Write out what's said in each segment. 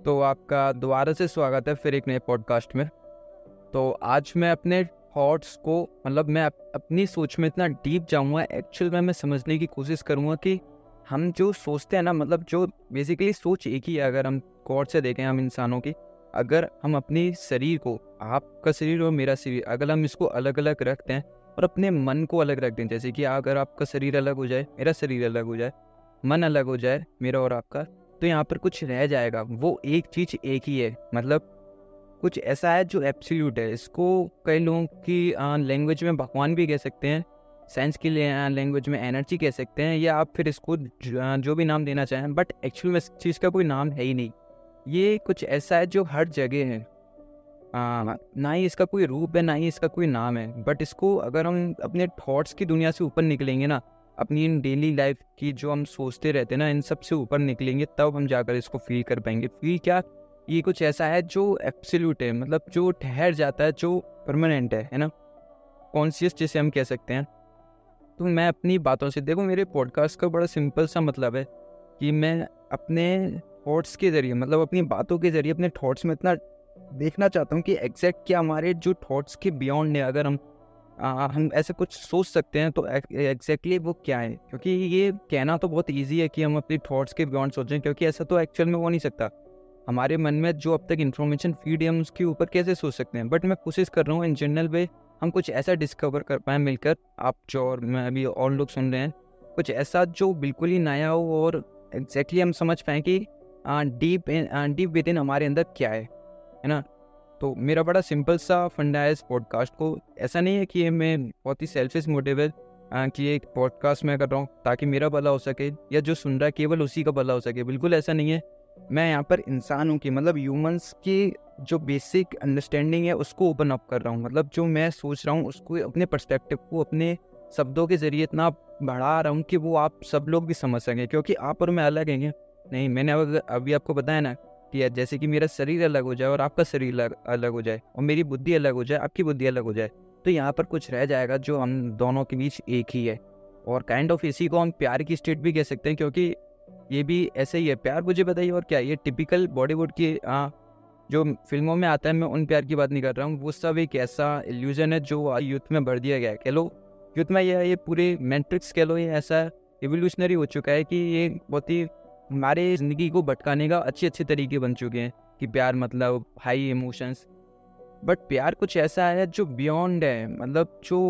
तो आपका दोबारा से स्वागत है फिर एक नए पॉडकास्ट में। तो आज मैं अपने थॉट्स को मतलब मैं अपनी सोच में इतना डीप जाऊँगा एक्चुअल में मैं समझने की कोशिश करूँगा कि हम जो सोचते हैं ना मतलब जो बेसिकली सोच एक ही है अगर हम गौर से देखें हम इंसानों की। अगर हम अपनी शरीर को, आपका शरीर और मेरा शरीर, अगर हम इसको अलग अलग रखते हैं और अपने मन को अलग रख दें, जैसे कि अगर आपका शरीर अलग हो जाए, मेरा शरीर अलग हो जाए, मन अलग हो जाए, मेरा और आपका तो यहाँ पर कुछ रह जाएगा। वो एक चीज़ एक ही है मतलब कुछ ऐसा है जो एब्सोल्यूट है। इसको कई लोगों की लैंग्वेज में भगवान भी कह सकते हैं साइंस की लैंग्वेज में एनर्जी कह सकते हैं या आप फिर इसको जो भी नाम देना चाहें बट एक्चुअल में इस चीज़ का कोई नाम है ही नहीं। ये कुछ ऐसा है जो हर जगह है। आ, ना ही इसका कोई रूप है ना ही इसका कोई नाम है बट इसको अगर हम अपने थॉट्स की दुनिया से ऊपर निकलेंगे ना अपनी इन डेली लाइफ की जो हम सोचते रहते हैं ना, इन सबसे ऊपर निकलेंगे, तब हम जाकर इसको फील कर पाएँगे। फील क्या? ये कुछ ऐसा है जो एब्सोल्यूट है मतलब जो ठहर जाता है, जो परमानेंट है है ना? कॉन्शियस जिसे हम कह सकते हैं। तो मैं अपनी बातों से, देखो मेरे पॉडकास्ट का बड़ा सिंपल सा मतलब है कि मैं अपने थॉट्स के ज़रिए मतलब अपनी बातों के ज़रिए, अपने थॉट्स में इतना देखना चाहता हूँ कि एग्जैक्ट क्या हमारे जो थॉट्स के बियॉन्ड है, अगर हम आ, हम ऐसे कुछ सोच सकते हैं तो एग्जैक्टली वो क्या है? क्योंकि ये कहना तो बहुत ईजी है कि हम अपनी थॉट्स के बियॉन्ड सोचें क्योंकि ऐसा तो एक्चुअल में हो नहीं सकता। हमारे मन में जो अब तक इन्फॉर्मेशन फ़ीड है हम उसके ऊपर कैसे सोच सकते हैं? बट मैं कोशिश कर रहा हूँ इन जनरल वे हम कुछ ऐसा डिस्कवर कर पाए मिलकर। आप जो और मैं अभी और लोग सुन रहे हैं कुछ ऐसा जो बिल्कुल ही नया हो और एग्जैक्टली exactly हम समझ पाएँ कि डीप डीप विद इन हमारे अंदर क्या है है ना? तो मेरा बड़ा सिंपल सा फंडा है इस पॉडकास्ट को। ऐसा नहीं है कि मैं बहुत ही सेल्फिश मोटिव है कि एक पॉडकास्ट मैं कर रहा हूँ ताकि मेरा भला हो सके या जो सुन रहा है केवल उसी का भला हो सके। बिल्कुल ऐसा नहीं है। मैं यहाँ पर इंसान हूँ कि मतलब ह्यूमंस की जो बेसिक अंडरस्टैंडिंग है उसको ओपन अप कर रहा हूँ। मतलब जो मैं सोच रहा हूँ उसको अपने परस्पेक्टिव को, अपने शब्दों के ज़रिए इतना बढ़ा रहा हूँ कि वो आप सब लोग भी समझ सकें, क्योंकि आप और मैं अलग हैं। नहीं, मैंने अभी आपको बताया ना कि जैसे कि मेरा शरीर अलग हो जाए और आपका शरीर अलग अलग हो जाए और मेरी बुद्धि अलग हो जाए आपकी बुद्धि अलग हो जाए तो यहाँ पर कुछ रह जाएगा जो हम दोनों के बीच एक ही है। और काइंड ऑफ़ इसी को हम प्यार की स्टेट भी कह सकते हैं क्योंकि ये भी ऐसे ही है। प्यार मुझे बताइए और क्या ये टिपिकल बॉलीवुड की आ, जो फ़िल्मों में आता है मैं उन प्यार की बात नहीं कर रहा हूँ। वो सब एक ऐसा इल्यूजन है जो यूथ में भर दिया गया है। कह लो यूथ में यह ये पूरे मैट्रिक्स कह लो ये ऐसा एवोल्यूशनरी हो चुका है कि ये बहुत ही हमारे ज़िंदगी को भटकाने का अच्छे अच्छे तरीके बन चुके हैं कि प्यार मतलब हाई इमोशंस बट प्यार कुछ ऐसा है जो बियॉन्ड है मतलब जो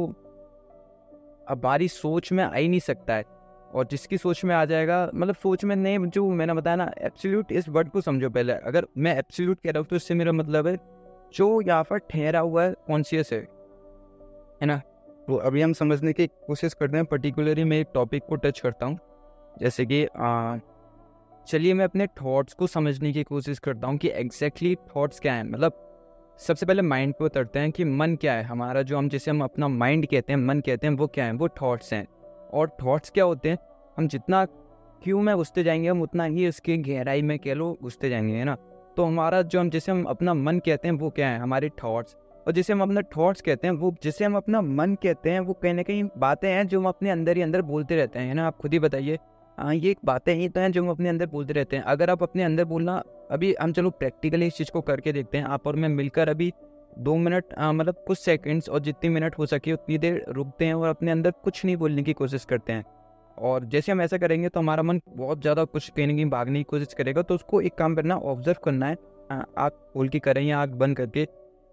हमारी सोच में आ ही नहीं सकता है। और जिसकी सोच में आ जाएगा मतलब सोच में नहीं, जो मैंने बताया ना एब्सोल्यूट इस वर्ड को समझो पहले। अगर मैं एब्सोल्यूट कह रहा हूँ तो इससे मेरा मतलब है, जो यहाँ पर ठहरा हुआ है कॉन्शियस है। है ना? तो अभी हम समझने की कोशिश करते हैं पर्टिकुलरली मैं एक टॉपिक को टच करता हूँ। जैसे कि चलिए मैं अपने थॉट्स को समझने की कोशिश करता हूँ कि एग्जैक्टली exactly थॉट्स क्या हैं। मतलब सबसे पहले माइंड पे उतरते हैं कि मन क्या है। हमारा जो हम जिसे हम अपना माइंड कहते हैं, मन कहते हैं, वो क्या है? वो थॉट्स हैं। और थॉट्स क्या होते हैं? हम जितना क्यों में घुसते जाएँगे, हम उतना ही उसकी गहराई में कह लो घुसते जाएँगे, है ना? तो हमारा जो हम जिसे हम अपना मन कहते हैं, वो क्या है? हमारे थॉट्स और जिसे हम अपना थॉट्स कहते हैं, वो जिसे हम अपना मन कहते हैं, वो कहीं ना कहीं बातें हैं जो हम अपने अंदर ही अंदर बोलते रहते हैं ना? आप खुद ही बताइए। हाँ ये बातें ही तो हैं जो हम अपने अंदर बोलते रहते हैं। अगर आप अपने अंदर बोलना, अभी हम चलो प्रैक्टिकली इस चीज़ को करके देखते हैं। आप और मैं मिलकर अभी दो मिनट मतलब कुछ सेकंड्स और जितनी मिनट हो सके उतनी देर रुकते हैं और अपने अंदर कुछ नहीं बोलने की कोशिश करते हैं। और जैसे हम ऐसा करेंगे तो हमारा मन बहुत ज़्यादा कुछ कहीं ना कहीं भागने की कोशिश करेगा। तो उसको एक काम करना ऑब्ज़र्व करना है। आँख खोल के करें या आँख बंद करके।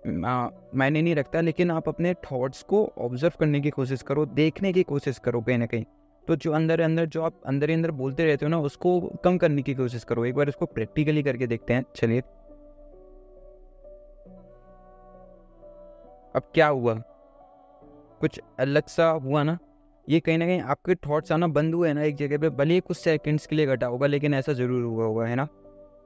मैंने नहीं रखता, लेकिन आप अपने थॉट्स को ऑब्ज़र्व करने की कोशिश करो, देखने की कोशिश करो कहीं ना कहीं। तो जो अंदर अंदर जो आप अंदर ही अंदर बोलते रहते हो ना उसको कम करने की कोशिश करो। एक बार इसको प्रैक्टिकली करके देखते हैं। चलिए। अब क्या हुआ? कुछ अलग सा हुआ ना? ये कहीं ना कहीं आपके थॉट्स आना बंद हुए ना एक जगह पे। भले ही कुछ सेकंड्स के लिए घटा होगा लेकिन ऐसा ज़रूर हुआ होगा है ना?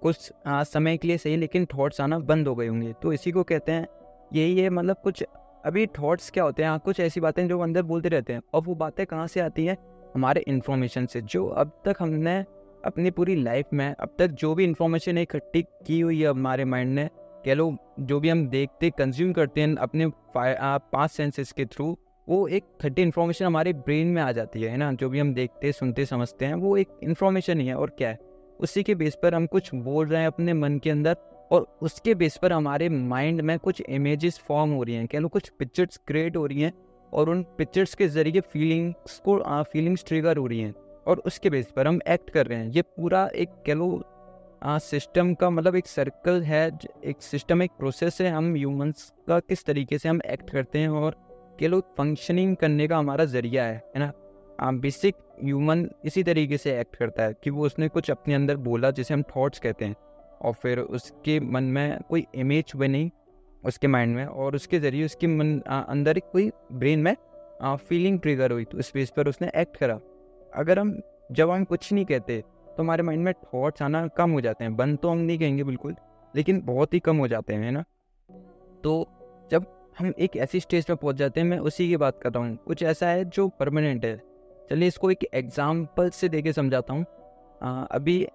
कुछ आ, समय के लिए सही लेकिन थॉट्स आना बंद हो गए होंगे। तो इसी को कहते हैं यही है मतलब कुछ अभी थॉट्स क्या होते हैं? हाँ, कुछ ऐसी बातें जो अंदर बोलते रहते हैं। और वो बातें कहाँ से आती हैं? हमारे इन्फॉर्मेशन से, जो अब तक हमने अपनी पूरी लाइफ में, अब तक जो भी इन्फॉर्मेशन इकट्ठी की हुई है हमारे माइंड ने, कह लो, जो भी हम देखते कंज्यूम करते हैं अपने पाँच सेंसेस के थ्रू वो एक थर्टी इन्फॉर्मेशन हमारे ब्रेन में आ जाती है ना? जो भी हम देखते, सुनते, समझते हैं, वो एक इन्फॉर्मेशन ही है, और क्या है? उसी के बेस पर हम कुछ बोल रहे हैं अपने मन के अंदर, और उसके बेस पर हमारे माइंड में कुछ इमेजेस फॉर्म हो रही हैं, कह लो, कुछ पिक्चर्स क्रिएट हो रही हैं और उन पिक्चर्स के ज़रिए फीलिंग्स को फीलिंग्स ट्रिगर हो रही हैं। और उसके बेस पर हम एक्ट कर रहे हैं। ये पूरा एक कह लो सिस्टम का मतलब एक सर्कल है एक सिस्टम एक प्रोसेस है। हम ह्यूमंस का किस तरीके से हम एक्ट करते हैं और कह लो फंक्शनिंग करने का हमारा ज़रिया है है ना? बेसिक ह्यूमन इसी तरीके से एक्ट करता है कि वो उसने कुछ अपने अंदर बोला, जिसे हम थॉट्स कहते हैं। और फिर उसके मन में कोई इमेज बनी उसके माइंड में और उसके ज़रिए उसके मन अंदर कोई ब्रेन में फीलिंग ट्रिगर हुई तो उस बेस पर उसने एक्ट करा। अगर हम, जब हम कुछ नहीं कहते तो हमारे माइंड में थॉट्स आना कम हो जाते हैं। बंद तो हम नहीं कहेंगे बिल्कुल, लेकिन बहुत ही कम हो जाते हैं, है ना? तो जब हम एक ऐसी स्टेज पर पहुँच जाते हैं, मैं उसी की बात कर रहा हूँ। कुछ ऐसा है जो परमानेंट है। चलिए इसको एक एग्ज़ाम्पल से दे के समझाता हूँ। अभी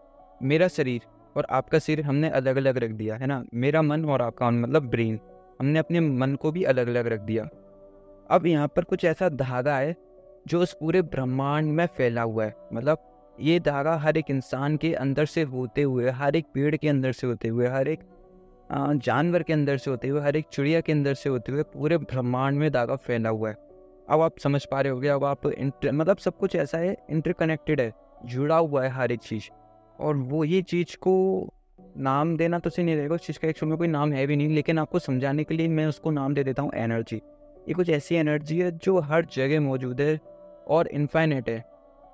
मेरा शरीर और आपका सिर हमने अलग अलग रख दिया, है ना? मेरा मन और आपका मन मतलब ब्रेन, हमने अपने मन को भी अलग अलग रख दिया। अब यहाँ पर कुछ ऐसा धागा है, जो उस पूरे ब्रह्मांड में फैला हुआ है। मतलब ये धागा हर एक इंसान के अंदर से होते हुए, हर एक पेड़ के अंदर से होते हुए, हर एक जानवर के अंदर से होते हुए, हर एक चिड़िया के अंदर से होते हुए पूरे ब्रह्मांड में धागा फैला हुआ है। अब आप समझ पा रहे होगे, अब आप इंटर मतलब सब कुछ ऐसा है इंटरकनेक्टेड है, जुड़ा हुआ है हर एक चीज़। और वो ये चीज़ को नाम देना तो सही नहीं रहेगा। उस चीज़ का एक्चुअल में कोई नाम है भी नहीं, लेकिन आपको समझाने के लिए मैं उसको नाम दे देता हूँ एनर्जी ये कुछ ऐसी एनर्जी है जो हर जगह मौजूद है और इन्फाइनेट है।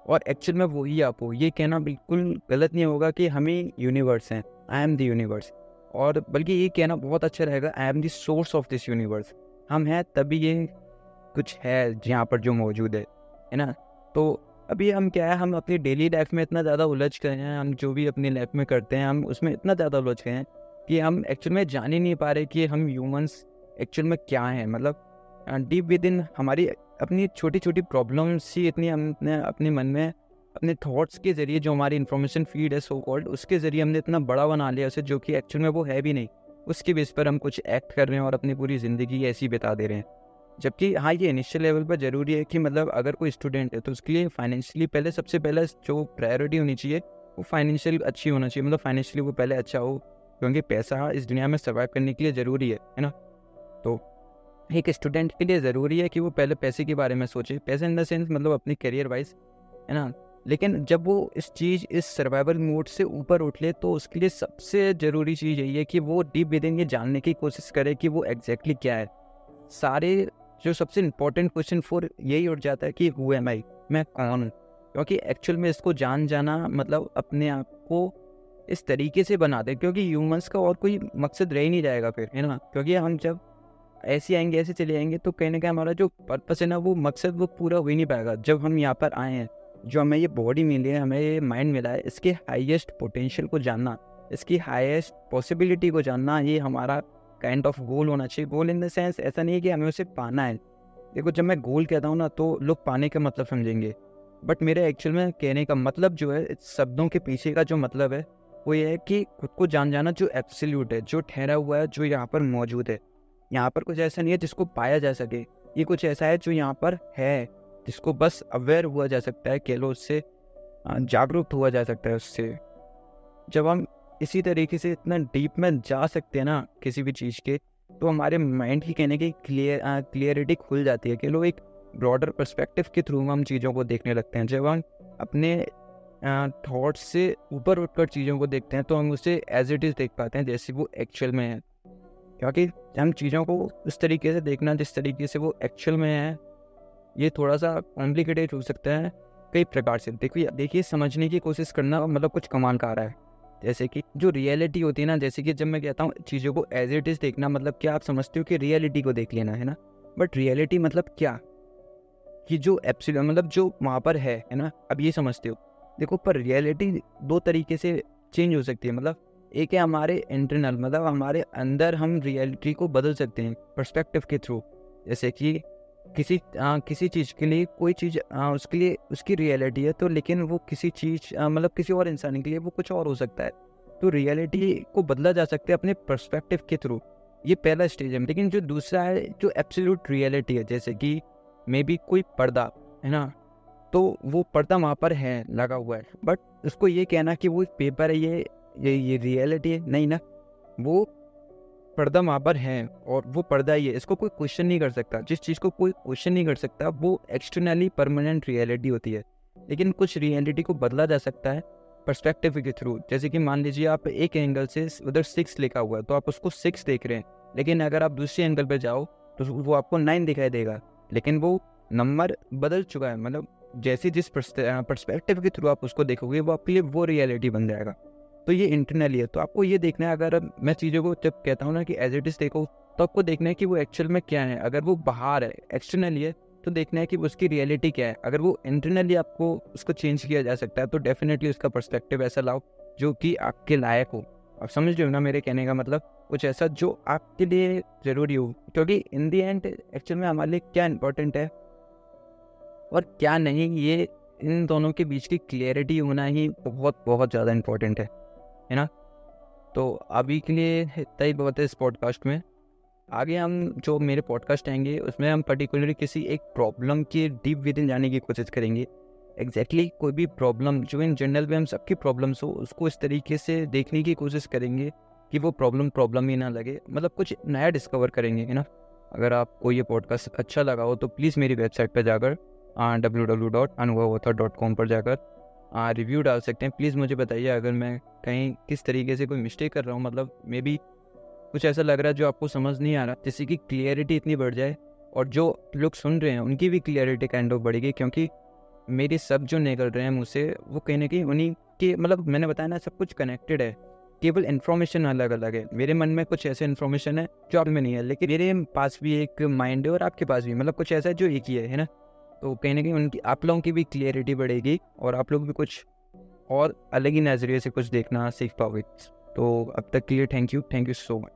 और एक्चुअल में वही आप हो। ये कहना बिल्कुल गलत नहीं होगा कि हम ही यूनिवर्स हैं। आई एम द यूनिवर्स और बल्कि ये कहना बहुत अच्छा रहेगा I am the source of this universe हम हैं तभी ये कुछ है जहाँ पर जो मौजूद है है ना? तो अभी हम क्या है, हम अपनी डेली लाइफ में इतना ज़्यादा उलझ गए हैं, हम जो भी अपनी लाइफ में करते हैं, हम उसमें इतना ज़्यादा उलझ गए हैं कि हम एक्चुअल में जान ही नहीं पा रहे कि हम ह्यूमंस एक्चुअल में क्या हैं। मतलब डीप विद इन हमारी अपनी छोटी छोटी प्रॉब्लम्स ही इतनी हमने अपने मन में, अपने थॉट्स के ज़रिए जो हमारी इन्फॉर्मेशन फ़ीड है सो कॉल्ड उसके ज़रिए हमने इतना बड़ा बना लिया उसे जो कि एक्चुअल में वो है भी नहीं। उसके बेस पर हम कुछ एक्ट कर रहे हैं और अपनी पूरी ज़िंदगी ऐसी बिता दे रहे हैं। जबकि हाँ ये इनिशियल लेवल पर ज़रूरी है कि मतलब अगर कोई स्टूडेंट है तो उसके लिए फाइनेंशियली पहले सबसे पहले जो प्रायोरिटी होनी चाहिए, वो फाइनेंशियल अच्छी होना चाहिए। मतलब फाइनेंशियली वो पहले अच्छा हो, क्योंकि पैसा इस दुनिया में सर्वाइव करने के लिए ज़रूरी है है ना? तो एक स्टूडेंट के लिए ज़रूरी है कि वो पहले पैसे के बारे में सोचे। पैसे इन द सेंस मतलब अपनी करियर वाइज है ना? लेकिन जब वो इस चीज़, इस सर्वाइवल मोड से ऊपर उठ ले तो उसके लिए सबसे ज़रूरी चीज़ यही है कि वो डीप विद इन ये जानने की कोशिश करे कि वो एग्जैक्टली exactly क्या है। सारे जो सबसे इम्पोर्टेंट क्वेश्चन फोर यही उठ जाता है कि हु एम आई मैं कौन हूँ? क्योंकि एक्चुअल में इसको जान जाना मतलब अपने आप को इस तरीके से बना दे, क्योंकि ह्यूमंस का और कोई मकसद रह ही नहीं जाएगा फिर, है ना? क्योंकि हम जब ऐसे आएँगे, ऐसे चले जाएँगे तो कहीं ना कहीं हमारा जो पर्पस है ना, वो मकसद वो पूरा हो ही नहीं पाएगा। जब हम यहाँ पर आए हैं, जो हमें ये बॉडी मिली है, हमें ये माइंड मिला है, इसके हाईएस्ट पोटेंशियल को जानना, इसकी हाईएस्ट पॉसिबिलिटी को जानना, ये हमारा काइंड ऑफ़ गोल होना चाहिए। गोल इन द सेंस ऐसा नहीं है कि हमें उसे पाना है। देखो, जब मैं गोल कहता हूँ ना तो लोग पाने का मतलब समझेंगे। बट मेरे एक्चुअल में कहने का मतलब जो है शब्दों के पीछे का जो मतलब है, वो ये है कि खुद को जान जाना जो एब्सोल्यूट है, जो ठहरा हुआ है, जो यहाँ पर मौजूद है। यहाँ पर कुछ ऐसा नहीं है जिसको पाया जा सके। ये कुछ ऐसा है जो यहाँ पर है, जिसको बस अवेयर हुआ जा सकता है, कह लो उससे जागरूक हुआ जा सकता है उससे। जब हम इसी तरीके से इतना डीप में जा सकते हैं ना किसी भी चीज़ के तो हमारे माइंड की कहने की क्लियर क्लियरिटी खुल जाती है कि लोग एक ब्रॉडर परस्पेक्टिव के थ्रू हम चीज़ों को देखने लगते हैं। जब हम अपने थॉट्स से ऊपर उठकर चीज़ों को देखते हैं तो हम उसे एज इट इज़ देख पाते हैं, जैसे वो एक्चुअल में है। क्योंकि हम चीज़ों को उस तरीके से देखना, जिस तरीके से वो एक्चुअल में है, ये थोड़ा सा कॉम्प्लिकेटेड हो सकता है कई प्रकार से। देखिए देखिए, समझने की कोशिश करना मतलब कुछ कमाल का आ रहा है। जैसे कि जो रियलिटी होती है ना, जैसे कि जब मैं कहता हूँ चीज़ों को एज इट इज़ देखना मतलब क्या आप समझते हो कि रियलिटी को देख लेना, है ना? बट रियलिटी मतलब क्या? कि जो एप्सिल मतलब जो वहाँ पर है है ना? अब ये समझते हो। देखो, पर रियलिटी दो तरीके से चेंज हो सकती है मतलब एक है हमारे इंटरनल मतलब हमारे अंदर हम रियलिटी को बदल सकते हैं पर्सपेक्टिव के थ्रू जैसे कि किसी आ, किसी चीज़ के लिए कोई चीज़ आ, उसके लिए उसकी रियलिटी है तो लेकिन वो किसी चीज़ मतलब किसी और इंसान के लिए वो कुछ और हो सकता है। तो रियलिटी को बदला जा सकता है अपने पर्सपेक्टिव के थ्रू ये पहला स्टेज है। लेकिन जो दूसरा है जो एब्सोल्यूट रियलिटी है जैसे कि मे बी कोई पर्दा है ना? तो वो पर्दा वहाँ पर है लगा हुआ है। बट उसको ये कहना कि वो पेपर है ये ये ये रियलिटी है नहीं ना? वो पर्दा वहाँ पर है और वो पर्दा ही है, इसको कोई क्वेश्चन नहीं कर सकता। जिस चीज़ को कोई क्वेश्चन नहीं कर सकता, वो एक्सटर्नली परमानेंट रियलिटी होती है। लेकिन कुछ रियलिटी को बदला जा सकता है परस्पेक्टिव के थ्रू जैसे कि मान लीजिए आप एक एंगल से उधर सिक्स लिखा हुआ है तो आप उसको सिक्स देख रहे हैं। लेकिन अगर आप दूसरे एंगल पर जाओ तो वो आपको नाइन दिखाई देगा। लेकिन वो नंबर बदल चुका है मतलब जैसे जिस परस्पेक्टिव के थ्रू आप उसको देखोगे, वो आपके लिए वो रियलिटी बन जाएगा। तो ये इंटरनली है तो आपको ये देखना है, अगर मैं चीज़ों को जब कहता हूँ ना कि एज इट इज़ देखो तो आपको देखना है कि वो एक्चुअल में क्या है। अगर वो बाहर है एक्सटर्नली है तो देखना है कि उसकी रियलिटी क्या है। अगर वो इंटरनली आपको उसको चेंज किया जा सकता है तो डेफिनेटली उसका परस्पेक्टिव ऐसा लाओ, जो कि आपके लायक हो। आप समझ रहे हो ना मेरे कहने का मतलब? कुछ ऐसा जो आपके लिए ज़रूरी हो। क्योंकि इन दी एंड एक्चुअल में हमारे लिए क्या इंपॉर्टेंट है? और क्या नहीं, ये इन दोनों के बीच की क्लियरिटी होना ही बहुत बहुत ज़्यादा इम्पोर्टेंट है। है ना? तो अभी के लिए इतना ही बहुत है इस पॉडकास्ट में। आगे हम जो मेरे पॉडकास्ट आएँगे, उसमें हम पर्टिकुलरली किसी एक प्रॉब्लम के डीप विद इन जाने की कोशिश करेंगे। एग्जैक्टली exactly कोई भी प्रॉब्लम जो इन जनरल में हम सबकी प्रॉब्लम्स हो, उसको इस तरीके से देखने की कोशिश करेंगे कि वो प्रॉब्लम प्रॉब्लम ही ना लगे। मतलब कुछ नया डिस्कवर करेंगे, है ना? अगर आपको ये पॉडकास्ट अच्छा लगा हो तो प्लीज़ मेरी वेबसाइट पर जाकर डब्ल्यू डब्ल्यू डॉट अनुभव पर जाकर रिव्यू डाल सकते हैं। प्लीज़ मुझे बताइए अगर मैं कहीं किस तरीके से कोई मिस्टेक कर रहा हूँ मतलब मे बी कुछ ऐसा लग रहा है जो आपको समझ नहीं आ रहा, जिससे कि क्लियरिटी इतनी बढ़ जाए और जो लोग सुन रहे हैं, उनकी भी क्लियरिटी काइंड ऑफ़ बढ़ेगी, क्योंकि मेरे सब जो निकल रहे हैं मुझसे, वो कहीं ना कहीं उन्हीं के मतलब मैंने बताया ना, सब कुछ कनेक्टेड है। केवल इन्फॉर्मेशन अलग अलग है। मेरे मन में कुछ ऐसे इन्फॉर्मेशन है जो आप में नहीं है, लेकिन मेरे पास भी एक माइंड है और आपके पास भी मतलब कुछ ऐसा है जो एक ही है है ना? तो कहीं ना कहीं उनकी, आप लोगों की भी क्लियरिटी बढ़ेगी और आप लोग भी कुछ और अलग ही नज़रिए से कुछ देखना सीख पाओगे। तो अब तक के लिए thank you thank you so much